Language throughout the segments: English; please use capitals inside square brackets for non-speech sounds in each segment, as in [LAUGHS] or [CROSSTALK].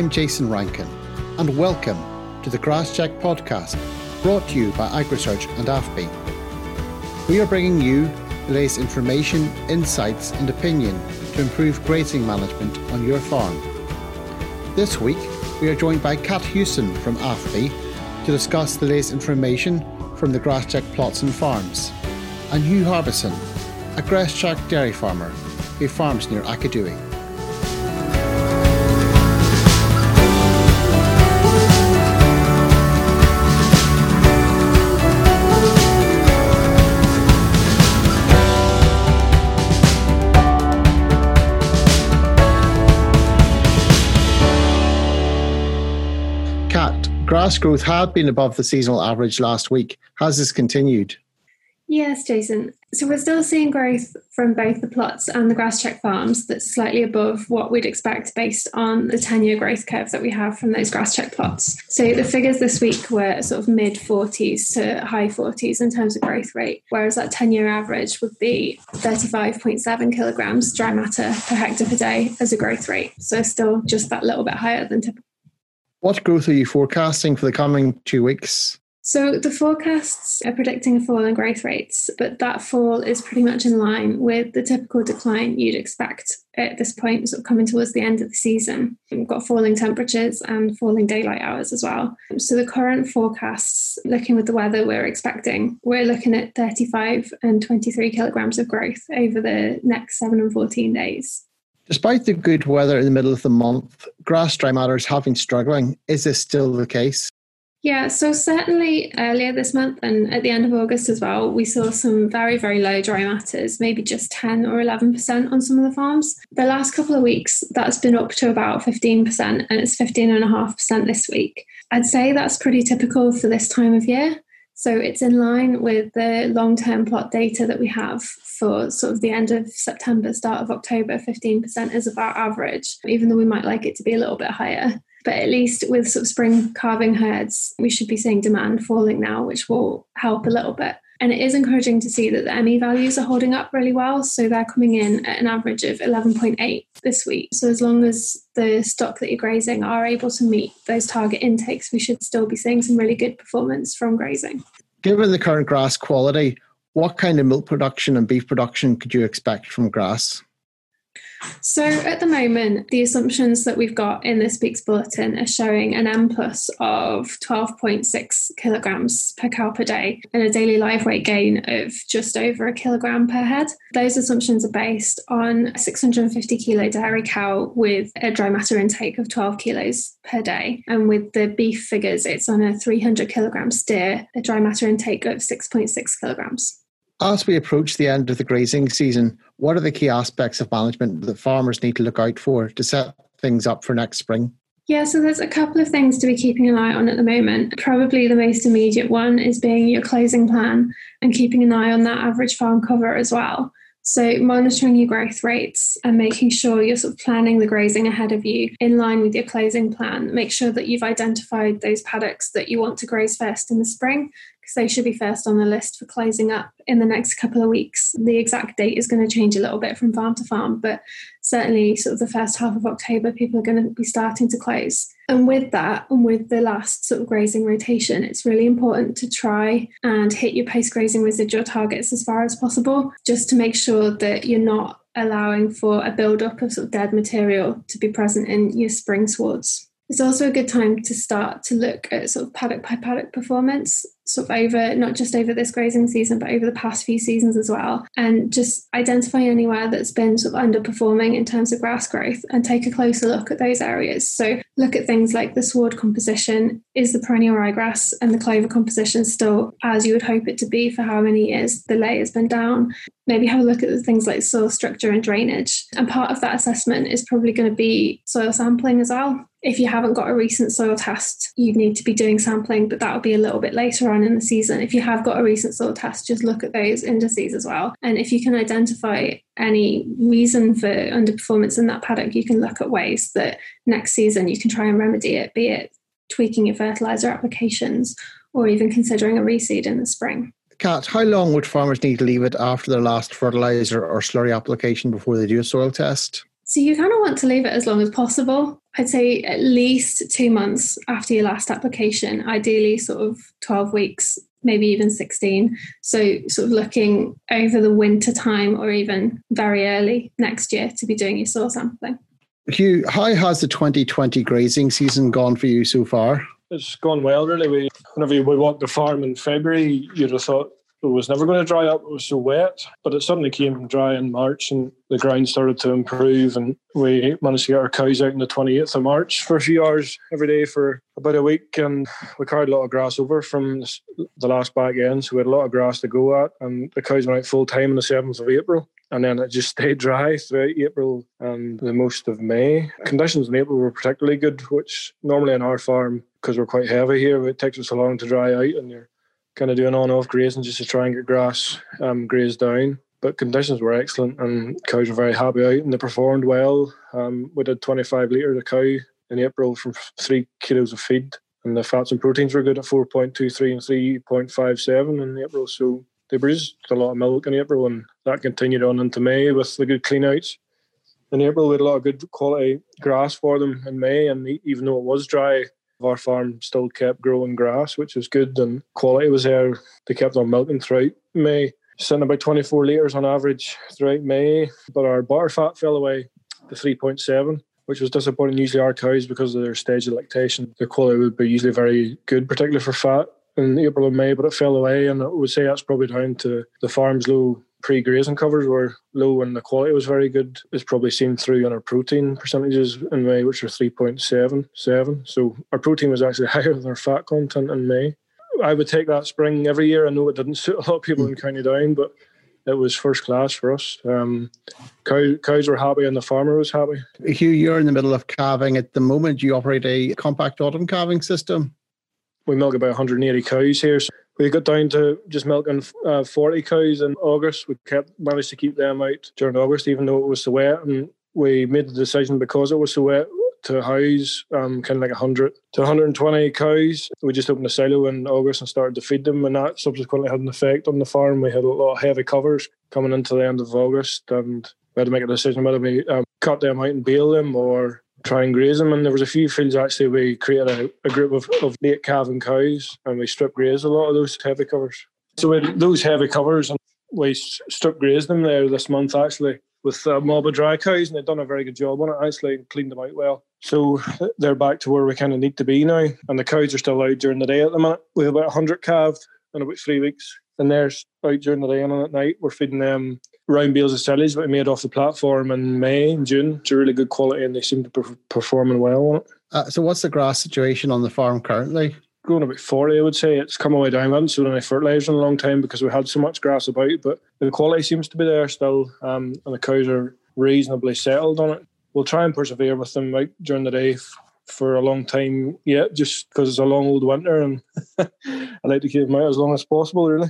I'm Jason Rankin, and welcome to the Grass Check podcast, brought to you by AgriSearch and AFBI. We are bringing you the latest information, insights, and opinion to improve grazing management on your farm. This week, we are joined by Kat Hewson from AFBI to discuss the latest information from the Grass Check plots and farms, and Hugh Harbison, a Grass Check dairy farmer who farms near Aghadowey. Growth had been above the seasonal average last week. Has this continued? Yes, Jason. So we're still seeing growth from both the plots and the grass check farms that's slightly above what we'd expect based on the 10 year growth curve that we have from those grass check plots. So the figures this week were sort of mid 40s to high 40s in terms of growth rate, whereas that 10 year average would be 35.7 kilograms dry matter per hectare per day as a growth rate. So still just that little bit higher than typical. What growth are you forecasting for the coming two weeks? So the forecasts are predicting a fall in growth rates, but that fall is pretty much in line with the typical decline you'd expect at this point, sort of coming towards the end of the season. We've got falling temperatures and falling daylight hours as well. So the current forecasts, looking with the weather we're expecting, we're looking at 35 and 23 kilograms of growth over the next 7 and 14 days. Despite the good weather in the middle of the month, grass dry matters have been struggling. Is this still the case? Yeah, so certainly earlier this month and at the end of August as well, we saw some very, very low dry matters, maybe just 10 or 11% on some of the farms. The last couple of weeks, that's been up to about 15%, and it's 15.5% this week. I'd say that's pretty typical for this time of year. So it's in line with the long term plot data that we have for sort of the end of September, start of October. 15% is about average, even though we might like it to be a little bit higher. But at least with sort of spring calving herds, we should be seeing demand falling now, which will help a little bit. And it is encouraging to see that the ME values are holding up really well. So they're coming in at an average of 11.8 this week. So as long as the stock that you're grazing are able to meet those target intakes, we should still be seeing some really good performance from grazing. Given the current grass quality, what kind of milk production and beef production could you expect from grass? So at the moment, the assumptions that we've got in this week's bulletin are showing an M plus of 12.6 kilograms per cow per day and a daily live weight gain of just over a kilogram per head. Those assumptions are based on a 650 kilo dairy cow with a dry matter intake of 12 kilos per day. And with the beef figures, it's on a 300 kilogram steer, a dry matter intake of 6.6 kilograms. As we approach the end of the grazing season, what are the key aspects of management that farmers need to look out for to set things up for next spring? Yeah, so there's a couple of things to be keeping an eye on at the moment. Probably the most immediate one is being your closing plan and keeping an eye on that average farm cover as well. So, monitoring your growth rates and making sure you're sort of planning the grazing ahead of you in line with your closing plan. Make sure that you've identified those paddocks that you want to graze first in the spring because they should be first on the list for closing up in the next couple of weeks. The exact date is going to change a little bit from farm to farm, but certainly, sort of the first half of October, people are going to be starting to close. And with that, and with the last sort of grazing rotation, it's really important to try and hit your post grazing residual targets as far as possible, just to make sure that you're not allowing for a build-up of sort of dead material to be present in your spring swards. It's also a good time to start to look at sort of paddock by paddock performance sort of over not just over this grazing season but over the past few seasons as well. And just identify anywhere that's been sort of underperforming in terms of grass growth and take a closer look at those areas. So look at things like the sward composition. Is the perennial ryegrass and the clover composition still as you would hope it to be for how many years the ley has been down maybe have a look at things like soil structure and drainage and part of that assessment is probably going to be soil sampling as well if you haven't got a recent soil test, you need to be doing sampling, but that'll be a little bit later on in the season. If you have got a recent soil test, just look at those indices as well. And if you can identify any reason for underperformance in that paddock, you can look at ways that next season you can try and remedy it, be it tweaking your fertilizer applications or even considering a reseed in the spring. Kat, how long would farmers need to leave it after their last fertilizer or slurry application before they do a soil test? So you kind of want to leave it as long as possible. I'd say at least two months after your last application, ideally sort of 12 weeks, maybe even 16. So sort of looking over the winter time or even very early next year to be doing your soil sampling. Hugh, how has the 2020 grazing season gone for you so far? It's gone well, really. We, whenever we walked the farm in February, you'd have thought it was never going to dry up. It was so wet, but it suddenly came dry in March, and the ground started to improve, and we managed to get our cows out on the 28th of March for a few hours every day for about a week, and we carried a lot of grass over from the last back end, so we had a lot of grass to go at, and the cows went out full time on the 7th of April. And then it just [LAUGHS] stayed dry throughout April and the most of May. Conditions in April were particularly good, which normally on our farm, because we're quite heavy here, it takes us so long to dry out, and you're kind of doing on off grazing just to try and get grass um, grazed down. But conditions were excellent and cows were very happy out and they performed well. Um, we did 25 litres a cow in April from three kilos of feed. And the fats and proteins were good at 4.23 and 3.57 in April. So they produced a lot of milk in April and that continued on into May with the good cleanouts. In April, we had a lot of good quality grass for them in May. And even though it was dry, our farm still kept growing grass, which was good, and quality was there. They kept on milking throughout May, sitting about 24 litres on average throughout May. But our butter fat fell away to 3.7, which was disappointing. Usually, our cows, because of their stage of lactation, their quality would be usually very good, particularly for fat in April and May, but it fell away. And I would say that's probably down to the farm's low pre-grazing covers were low and the quality was very good. It's probably seen through on our protein percentages in May, which are 3.77. So our protein was actually [LAUGHS] higher than our fat content in May. I would take that spring every year. I know it didn't suit a lot of people in County Down, but it was first class for us. Um, cow, cows were happy and the farmer was happy. Hugh, you're in the middle of calving at the moment. You operate a compact autumn calving system. We milk about 180 cows here. So we got down to just milking uh, 40 cows in August. We kept managed to keep them out during August, even though it was so wet. And we made the decision because it was so wet to house um, kind of like 100 to 120 cows. We just opened a silo in August and started to feed them, and that subsequently had an effect on the farm. We had a lot of heavy covers coming into the end of August, and we had to make a decision whether we um, cut them out and bale them or try and graze them. And there was a few fields actually we created a, a group of, of late calving cows and we strip grazed a lot of those heavy covers. So with those heavy covers and we strip grazed them there this month actually with a mob of dry cows and they've done a very good job on it actually and cleaned them out well. So they're back to where we kind of need to be now. And the cows are still out during the day at the minute. We have about 100 calved in about three weeks. And they're out during the day and at night. We're feeding them round bales of silage that we made off the platform in May and June. It's a really good quality and they seem to be performing well on it. Uh, so, what's the grass situation on the farm currently? Growing about 40, I would say. It's come away down. I haven't sold any fertiliser in a long time because we had so much grass about, but the quality seems to be there still, um, and the cows are reasonably settled on it. We'll try and persevere with them out during the day f- for a long time yet, just because it's a long old winter and [LAUGHS] I like to keep them out as long as possible, really.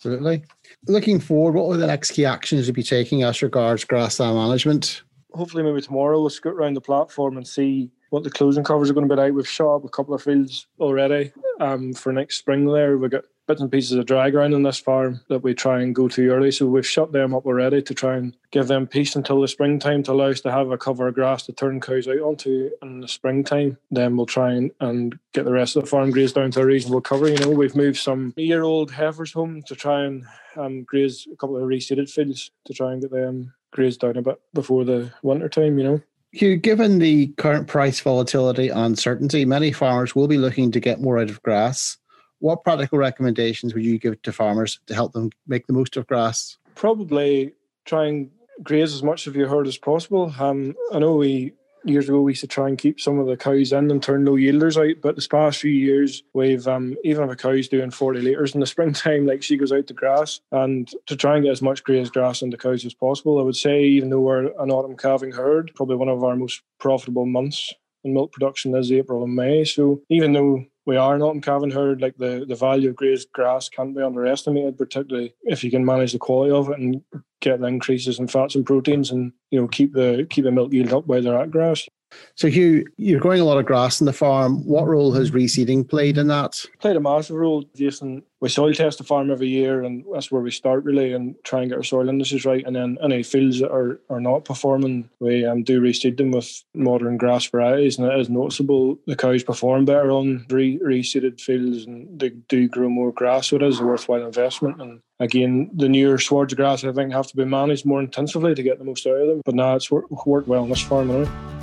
Absolutely. Looking forward, what are the next key actions you'll be taking as regards grassland management? Hopefully, maybe tomorrow we'll scoot around the platform and see what the closing covers are going to be like. We've shot up a couple of fields already um, for next spring there. We've got bits and pieces of dry ground on this farm that we try and go to early. So we've shut them up already to try and give them peace until the springtime to allow us to have a cover of grass to turn cows out onto in the springtime. Then we'll try and, and get the rest of the farm grazed down to a reasonable cover. You know, we've moved some year old heifers home to try and um, graze a couple of reseeded fields to try and get them grazed down a bit before the winter time, you know. Hugh, given the current price volatility uncertainty, many farmers will be looking to get more out of grass what practical recommendations would you give to farmers to help them make the most of grass? Probably try and graze as much of your herd as possible. Um, I know we years ago we used to try and keep some of the cows in and turn low yielders out, but this past few years we've um, even if a cow's doing 40 litres in the [LAUGHS] springtime, like she goes out to grass, and to try and get as much grazed grass into cows as possible. I would say even though we're an autumn calving herd, probably one of our most profitable months in milk production is April and May. So even though we are not in calving herd, like the, the value of grazed grass can't be underestimated, particularly if you can manage the quality of it and get the increases in fats and proteins and you know keep the keep the milk yield up while they're at grass. So, Hugh, you're growing a lot of grass in the farm. What role has reseeding played in that? Played a massive role, Jason. We soil test the farm every year, and that's where we start really and try and get our soil indices right. And then any fields that are, are not performing, we um, do reseed them with modern grass varieties. And it is noticeable the cows perform better on re- reseeded fields and they do grow more grass. So it is a worthwhile investment. And again, the newer swards of grass, I think, have to be managed more intensively to get the most out of them. But now it's worked, well on this farm anyway.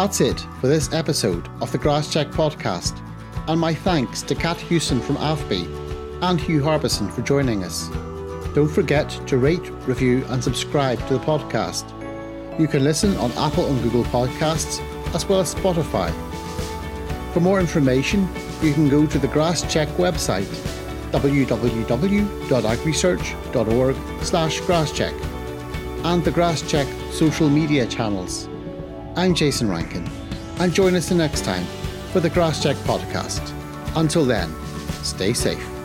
That's it for this episode of the GrassCheck podcast, and my thanks to Kat Hewson from AFBI and Hugh Harbison for joining us. Don't forget to rate, review, and subscribe to the podcast. You can listen on Apple and Google Podcasts, as well as Spotify. For more information, you can go to the GrassCheck website, www.agrisearch.org slash grasscheck, and the GrassCheck social media channels. I'm Jason Rankin, and join us the next time for the GrassCheck podcast. Until then, stay safe.